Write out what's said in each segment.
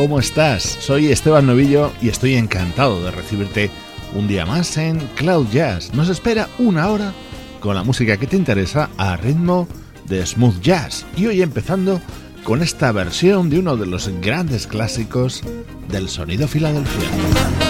¿Cómo estás? Soy Esteban Novillo y estoy encantado de recibirte un día más en Cloud Jazz. Nos espera una hora con la música que te interesa a ritmo de smooth jazz. Y hoy empezando con esta versión de uno de los grandes clásicos del sonido Filadelfia.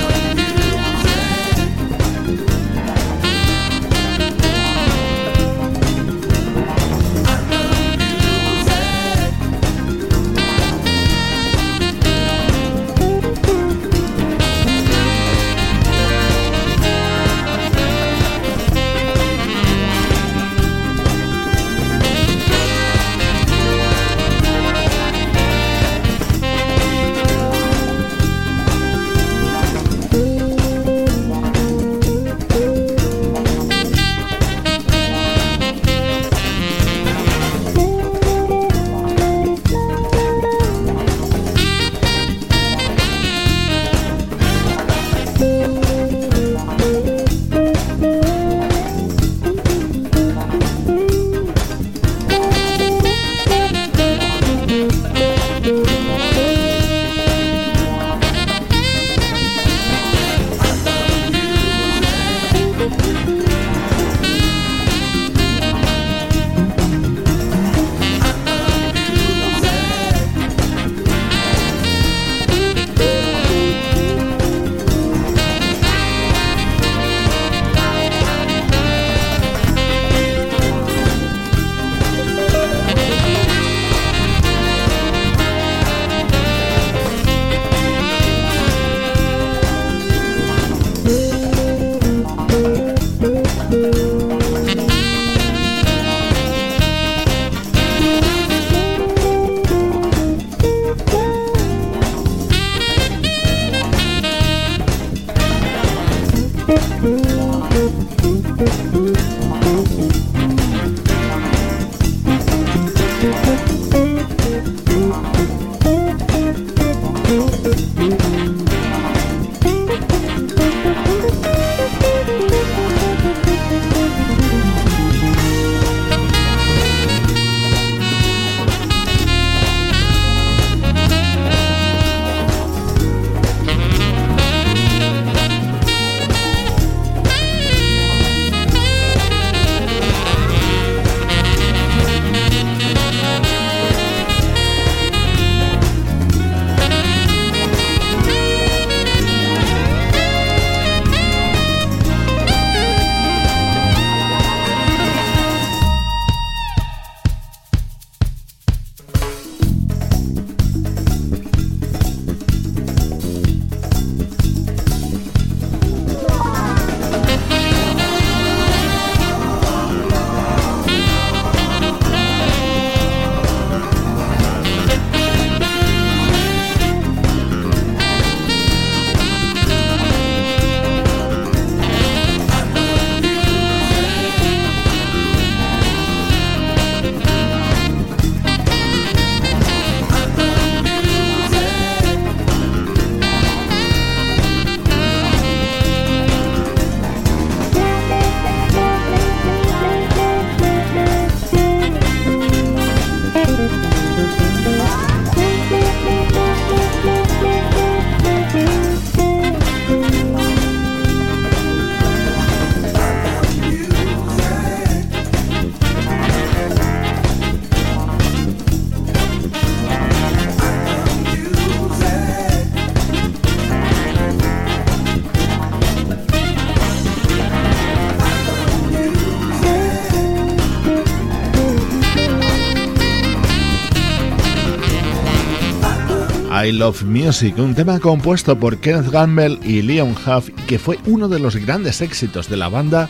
I Love Music, un tema compuesto por Kenneth Gamble y Leon Huff que fue uno de los grandes éxitos de la banda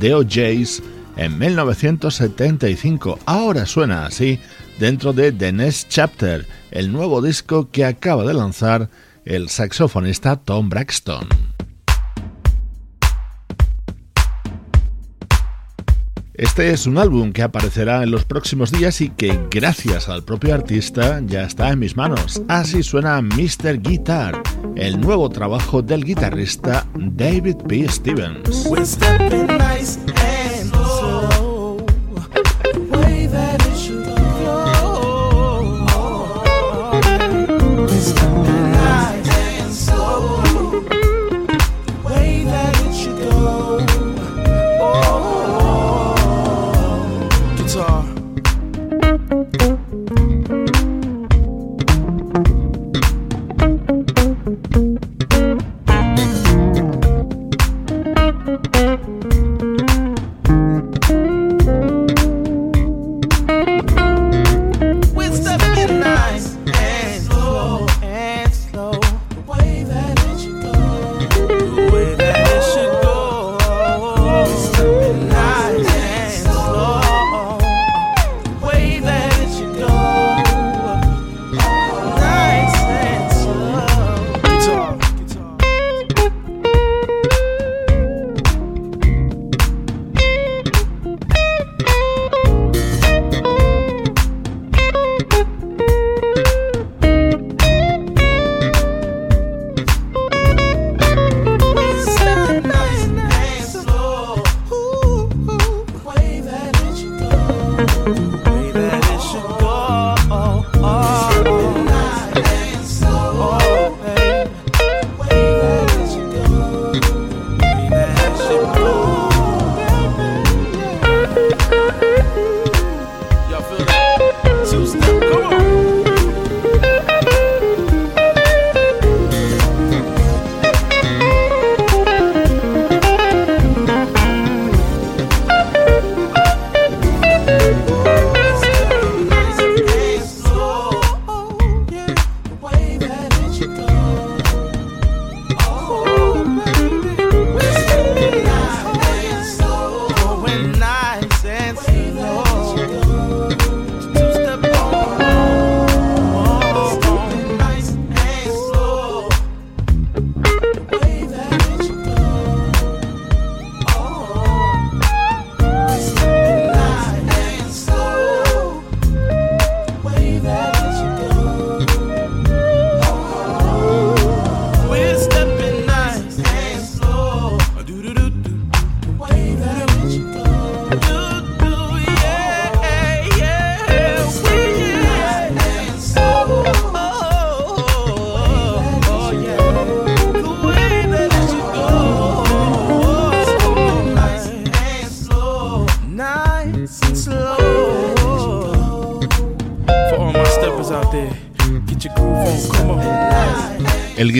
The O'Jays en 1975. Ahora suena así dentro de The Next Chapter, el nuevo disco que acaba de lanzar el saxofonista Tom Braxton. Este es un álbum que aparecerá en los próximos días y que gracias al propio artista ya está en mis manos. Así suena Mr. Guitar, el nuevo trabajo del guitarrista David P. Stevens.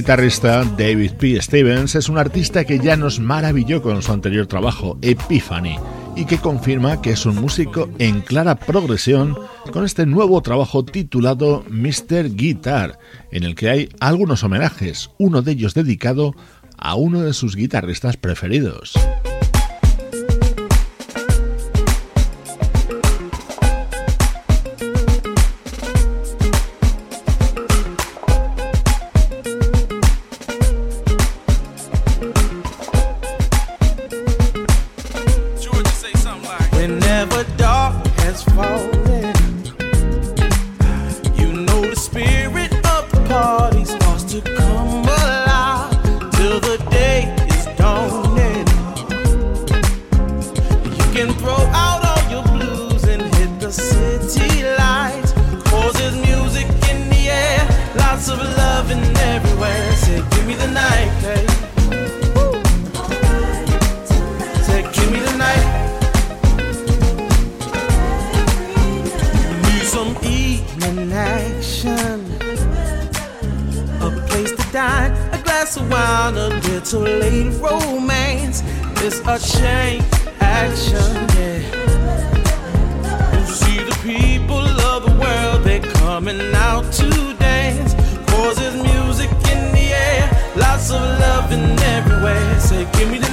Guitarrista David P. Stevens es un artista que ya nos maravilló con su anterior trabajo, Epiphany, y que confirma que es un músico en clara progresión con este nuevo trabajo titulado Mr. Guitar, en el que hay algunos homenajes, uno de ellos dedicado a uno de sus guitarristas preferidos. whenever dark has fallen. that's why a little late romance It's a chain action. Yeah. You see the people of the world, they're coming out to dance. Cause there's music in the air, lots of love in everywhere. Say, give me the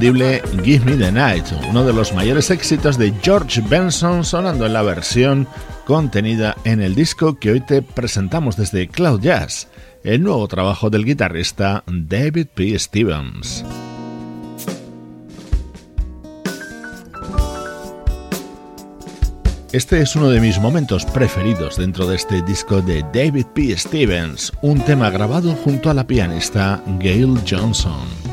Give Me the Night, uno de los mayores éxitos de George Benson sonando en la versión contenida en el disco que hoy te presentamos desde Cloud Jazz, el nuevo trabajo del guitarrista David P. Stevens. Este es uno de mis momentos preferidos dentro de este disco de David P. Stevens, un tema grabado junto a la pianista Gail Johnson.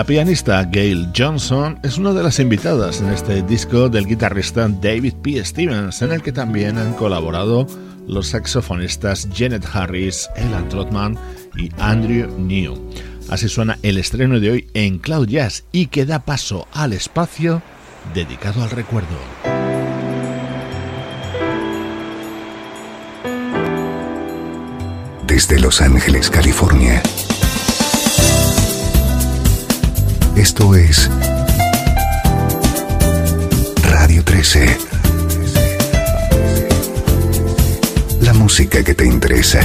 La pianista Gail Johnson es una de las invitadas en este disco del guitarrista David P. Stevens, en el que también han colaborado los saxofonistas Janet Harris, Ella Trotman y Andrew New. Así suena el estreno de hoy en Cloud Jazz y que da paso al espacio dedicado al recuerdo. Desde Los Ángeles, California. Esto es Radio 13. La música que te interesa.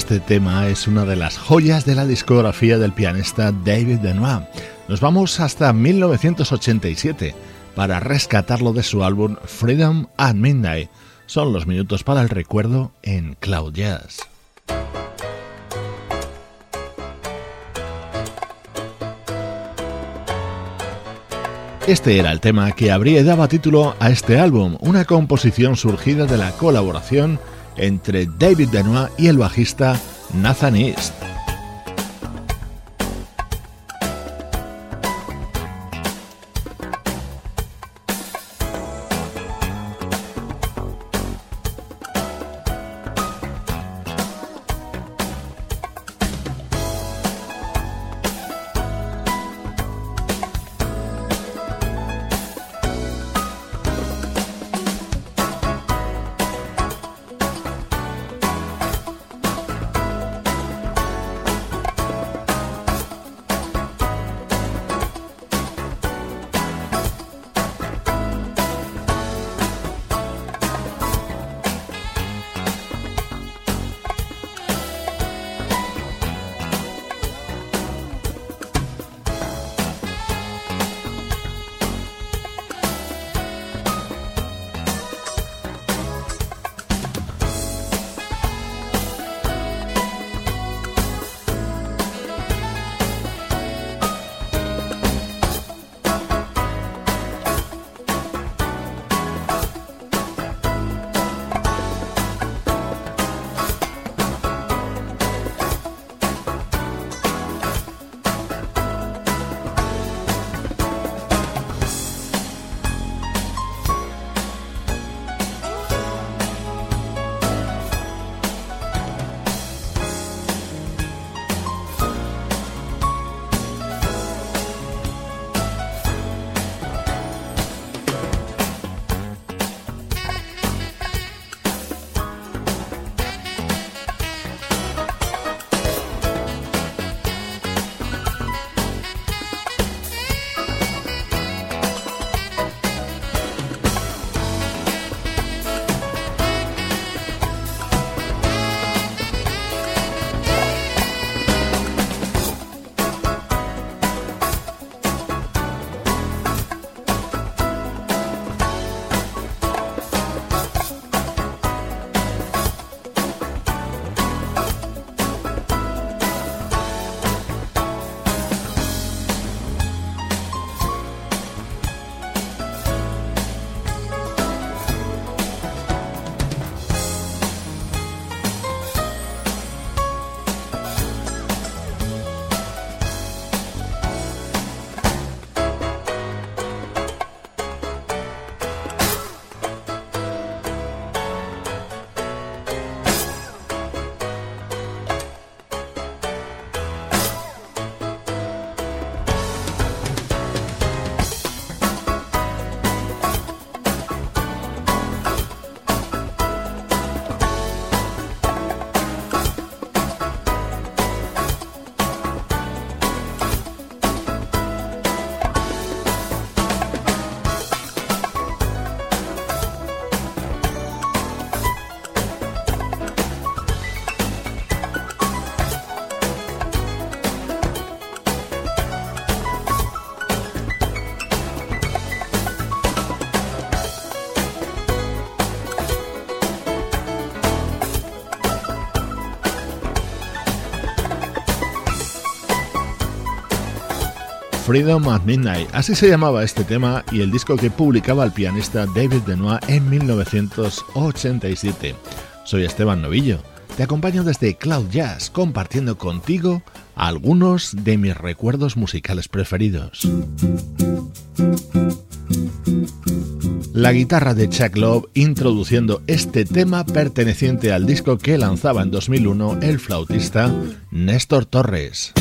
Este tema es una de las joyas de la discografía del pianista David Benoit. Nos vamos hasta 1987 para rescatarlo de su álbum Freedom at Midnight. Son los minutos para el recuerdo en Cloud Jazz. Este era el tema que habría dado título a este álbum, una composición surgida de la colaboración entre David Benoit y el bajista Nathan East. Freedom at Midnight. Así se llamaba este tema y el disco que publicaba el pianista David Benoit en 1987. Soy Esteban Novillo. Te acompaño desde Cloud Jazz compartiendo contigo algunos de mis recuerdos musicales preferidos. La guitarra de Chuck Love introduciendo este tema perteneciente al disco que lanzaba en 2001 el flautista Néstor Torres.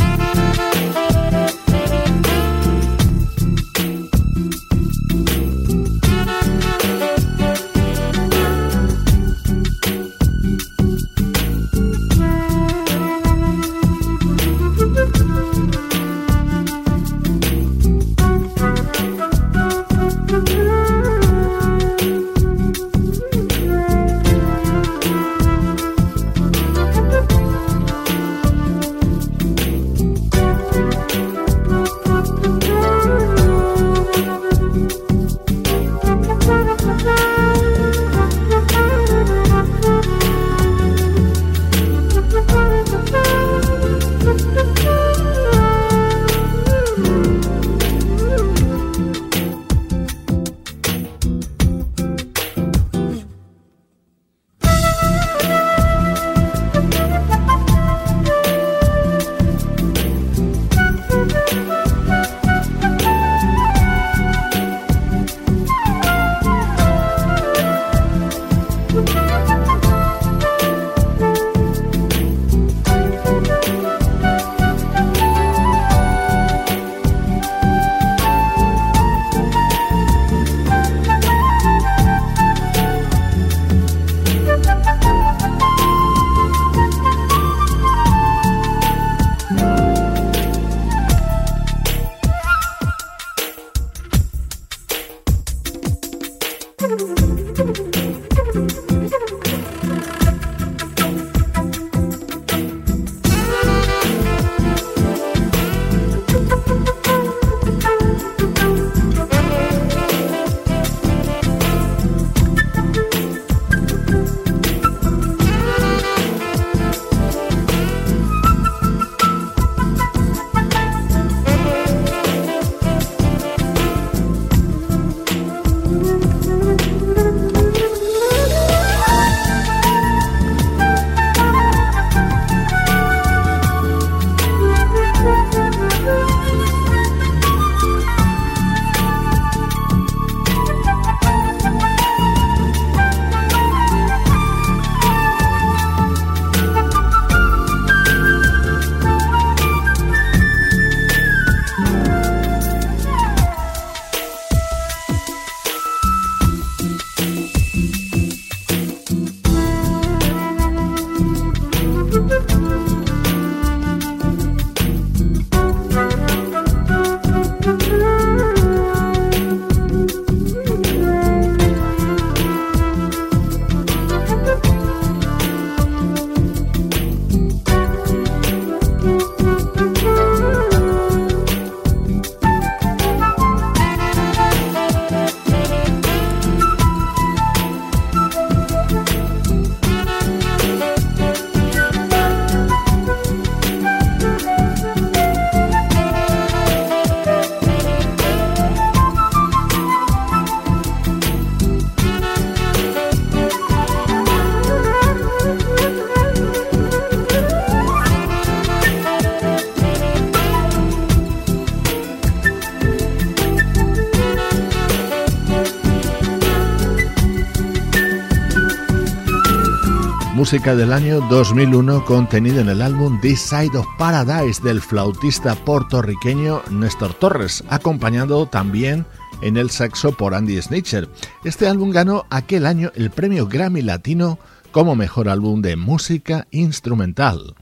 Música del año 2001 contenida en el álbum This Side of Paradise del flautista puertorriqueño Néstor Torres, acompañado también en el saxo por Andy Snitcher. Este álbum ganó aquel año el premio Grammy Latino como mejor álbum de música instrumental.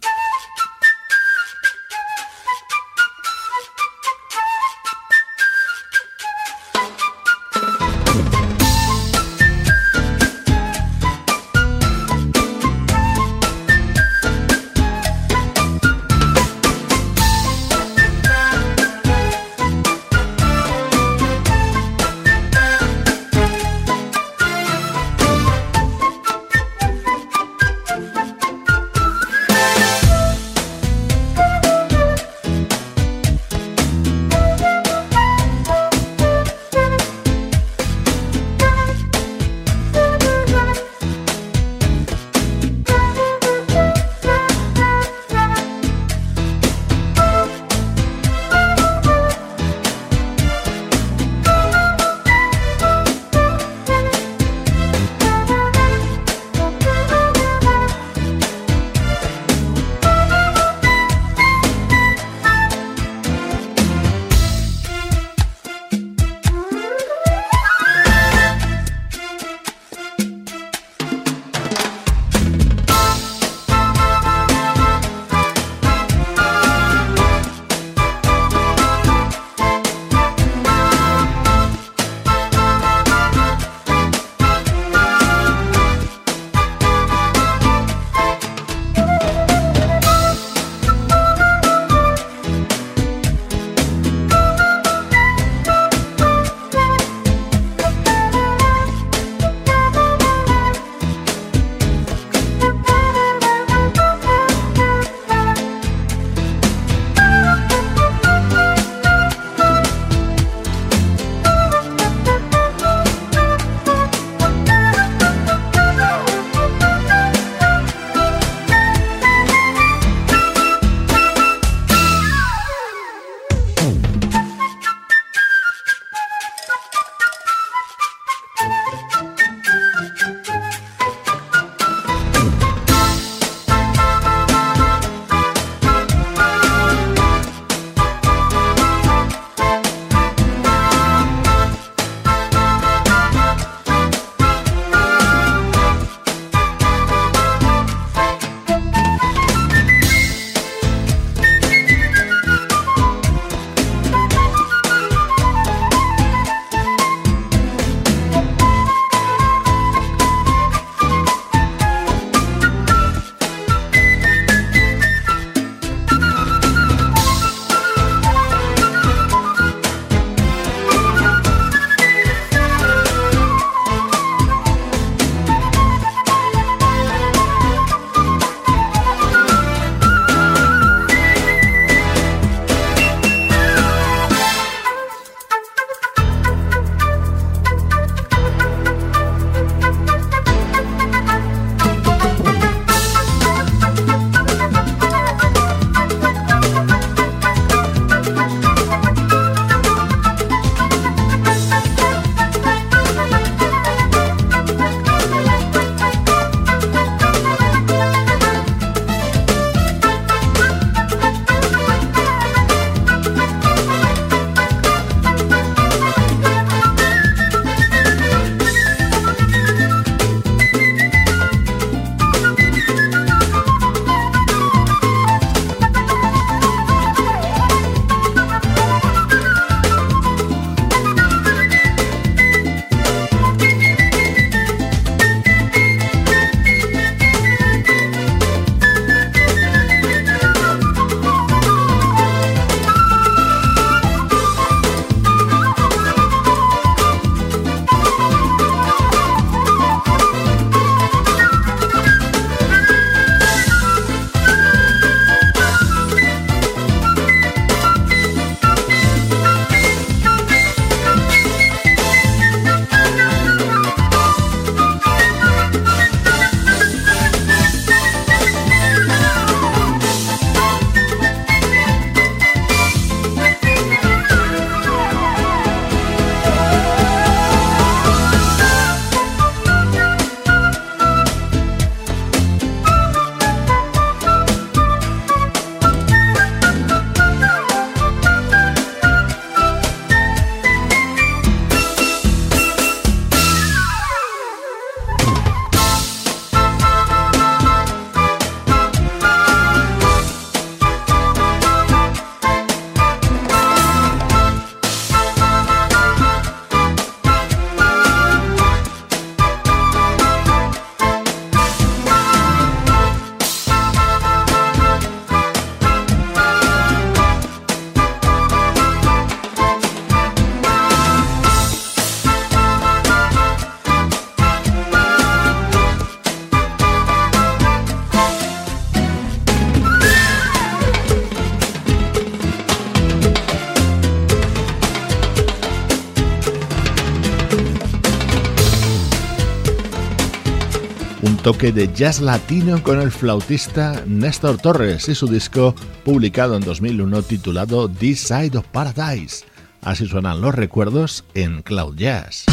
Toque de jazz latino con el flautista Néstor Torres y su disco publicado en 2001 titulado This Side of Paradise. Así suenan los recuerdos en Cloud Jazz.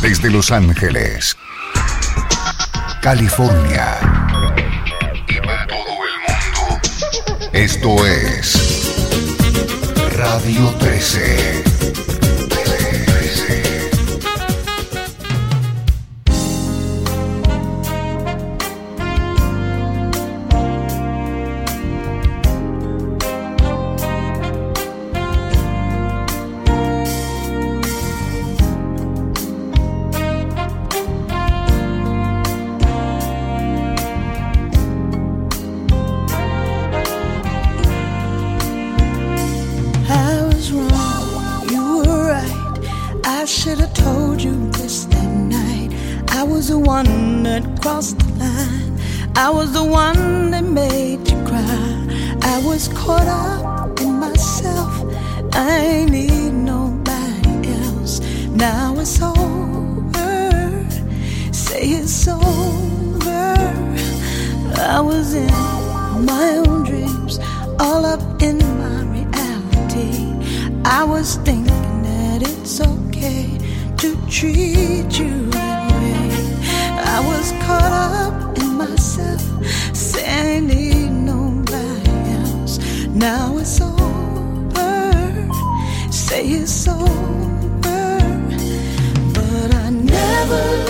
Desde Los Ángeles, California y para todo el mundo, esto es Radio 13. To treat you that way. I was caught up in myself. Say I need nobody else. Now it's over. Say it's over. But I never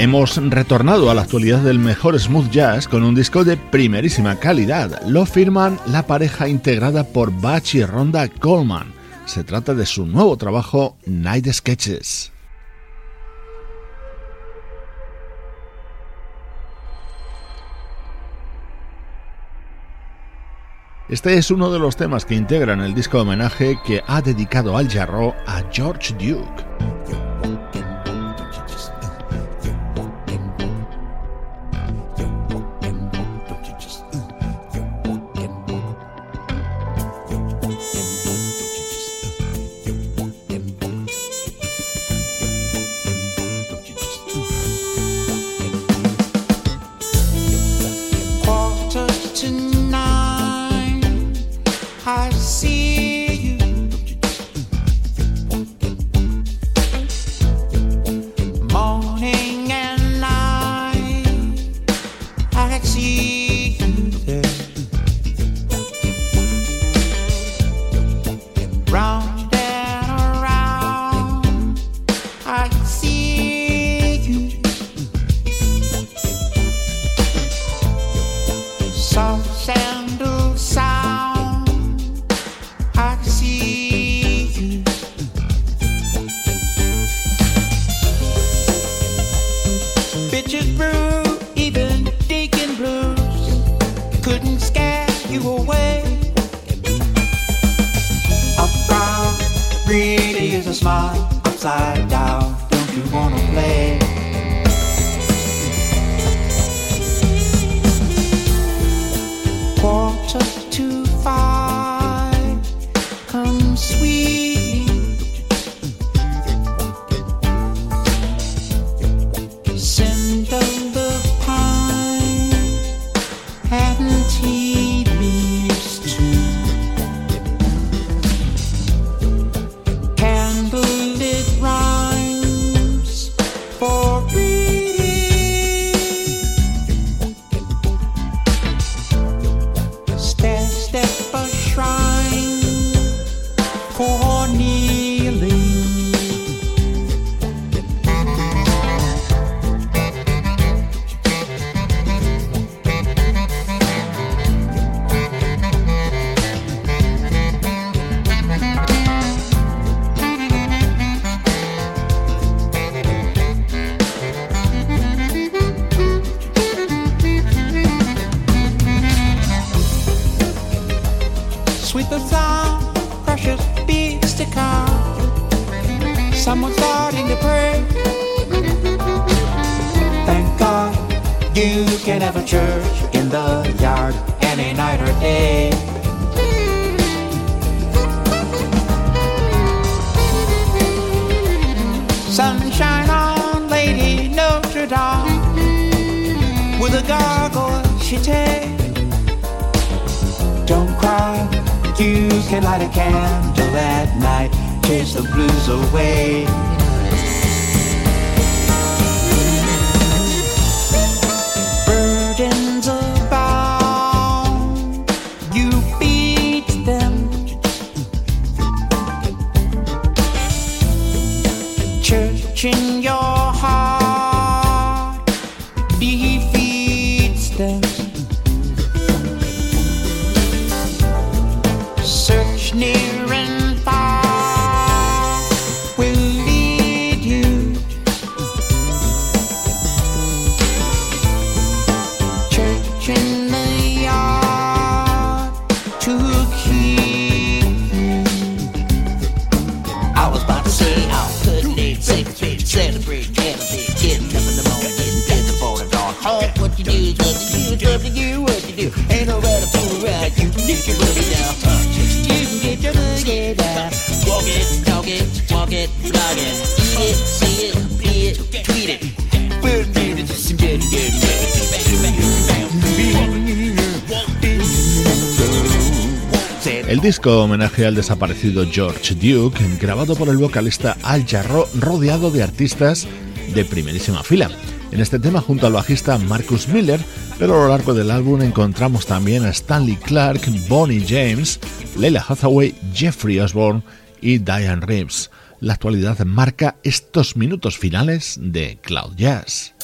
Hemos retornado a la actualidad del mejor smooth jazz con un disco de primerísima calidad. Lo firman la pareja integrada por Bach y Ronda Coleman. Se trata de su nuevo trabajo Night Sketches. Este es uno de los temas que integran el disco de homenaje que ha dedicado Al Jarro a George Duke. El disco homenaje al desaparecido George Duke, grabado por el vocalista Al Jarro, rodeado de artistas de primerísima fila. En este tema junto al bajista Marcus Miller, pero a lo largo del álbum encontramos también a Stanley Clark, Bonnie James, Leila Hathaway, Jeffrey Osborne y Diane Reeves. La actualidad marca estos minutos finales de Cloud Jazz.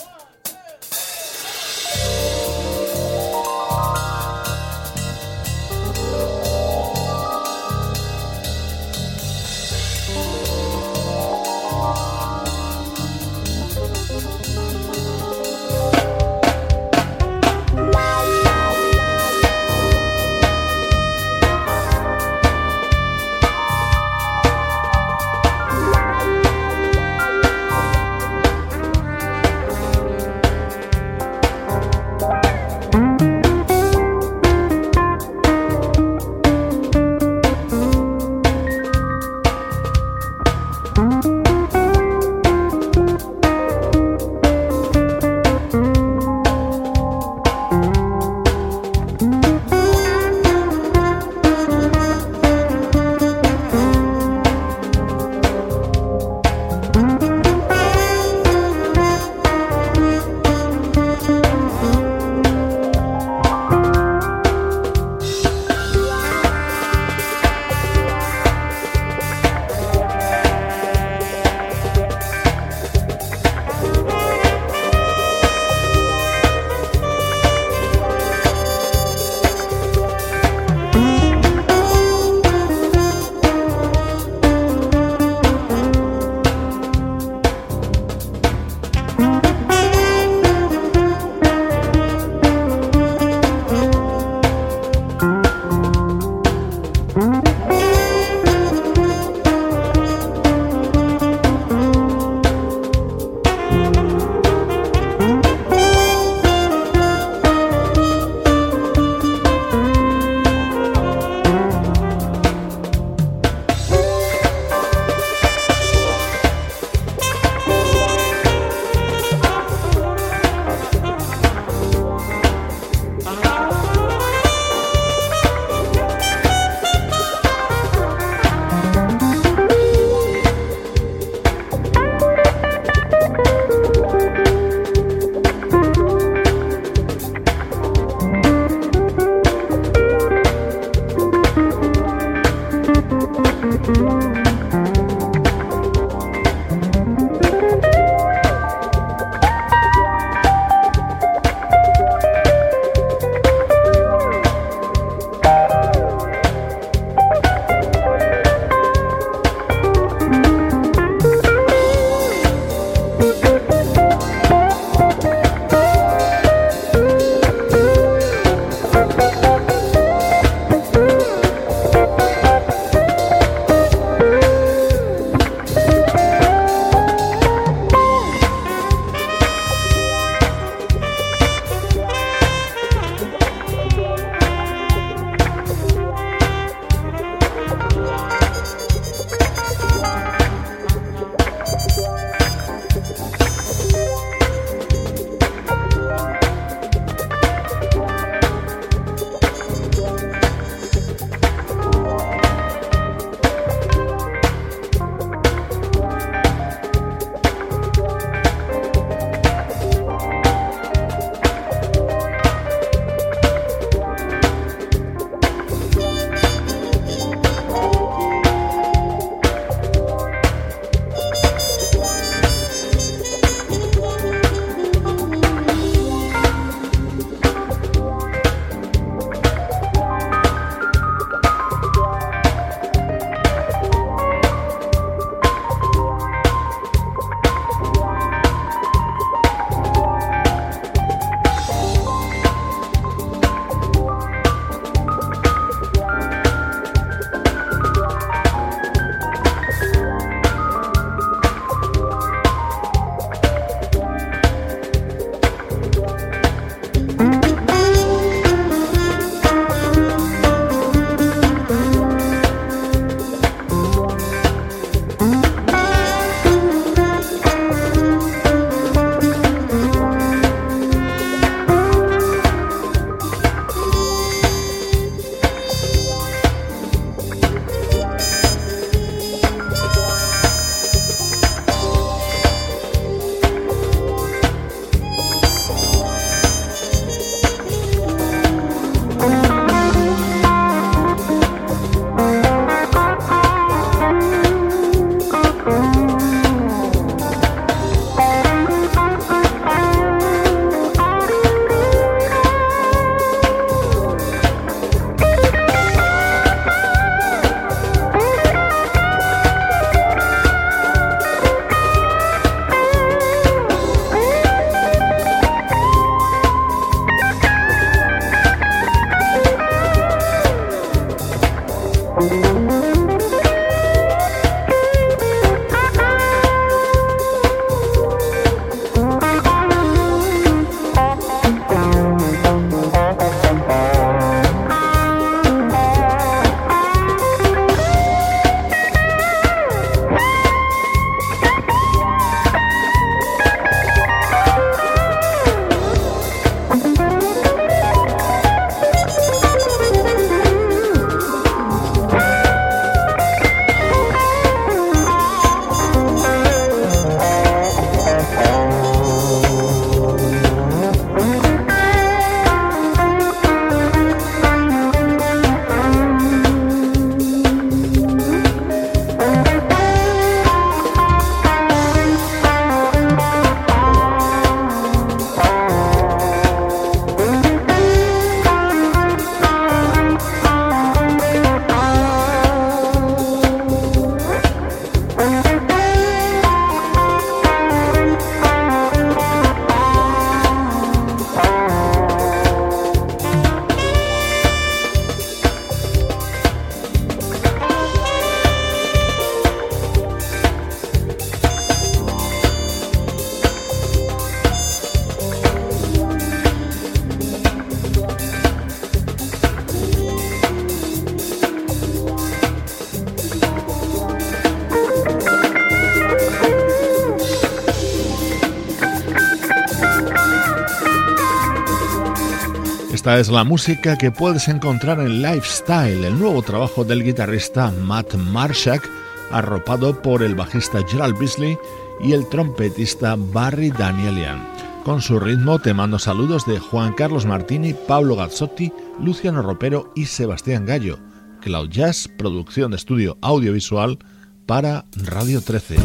Es la música que puedes encontrar en Lifestyle, el nuevo trabajo del guitarrista Matt Marshak, arropado por el bajista Gerald Beasley y el trompetista Barry Danielian. Con su ritmo te mando saludos de Juan Carlos Martini, Pablo Gazzotti, Luciano Ropero y Sebastián Gallo. Cloud Jazz, producción de estudio audiovisual para Radio 13.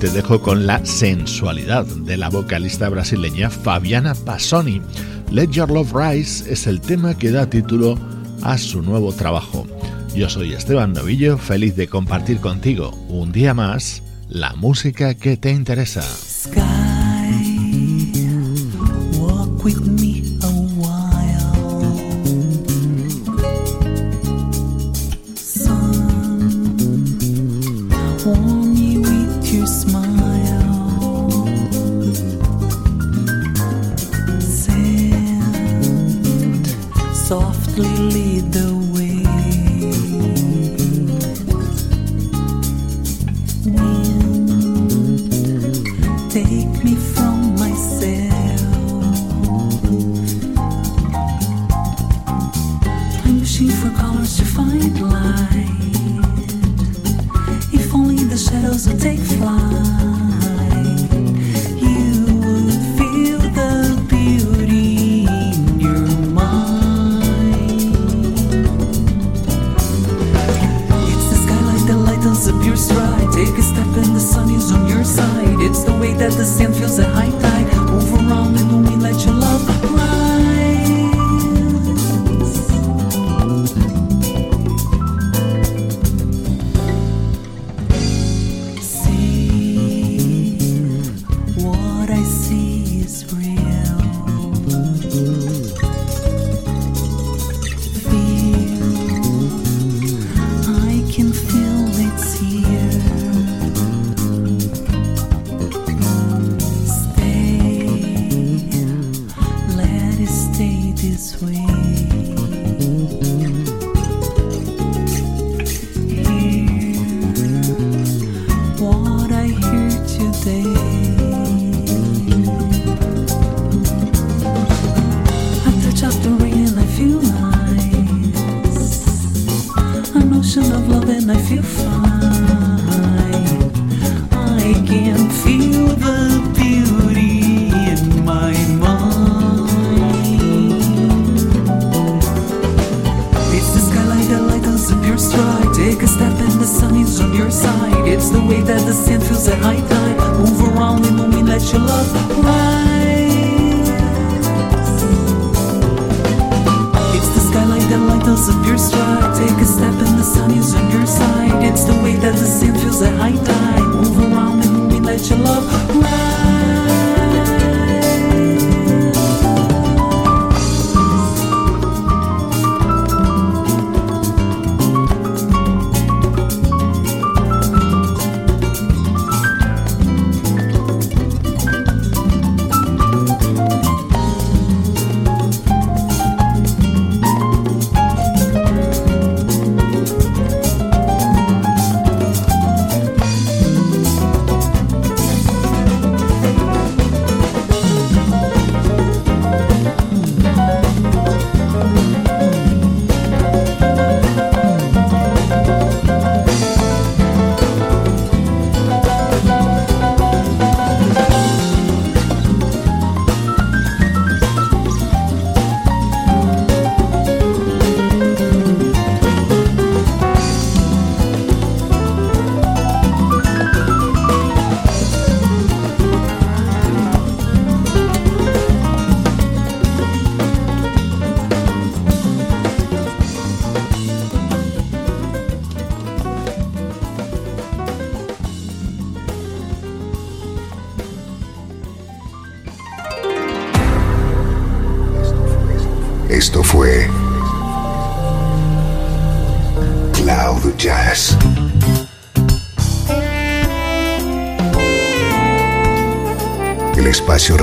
Te dejo con la sensualidad de la vocalista brasileña Fabiana Passoni. Let Your Love Rise es el tema que da título a su nuevo trabajo. Yo soy Esteban Novillo, feliz de compartir contigo un día más la música que te interesa.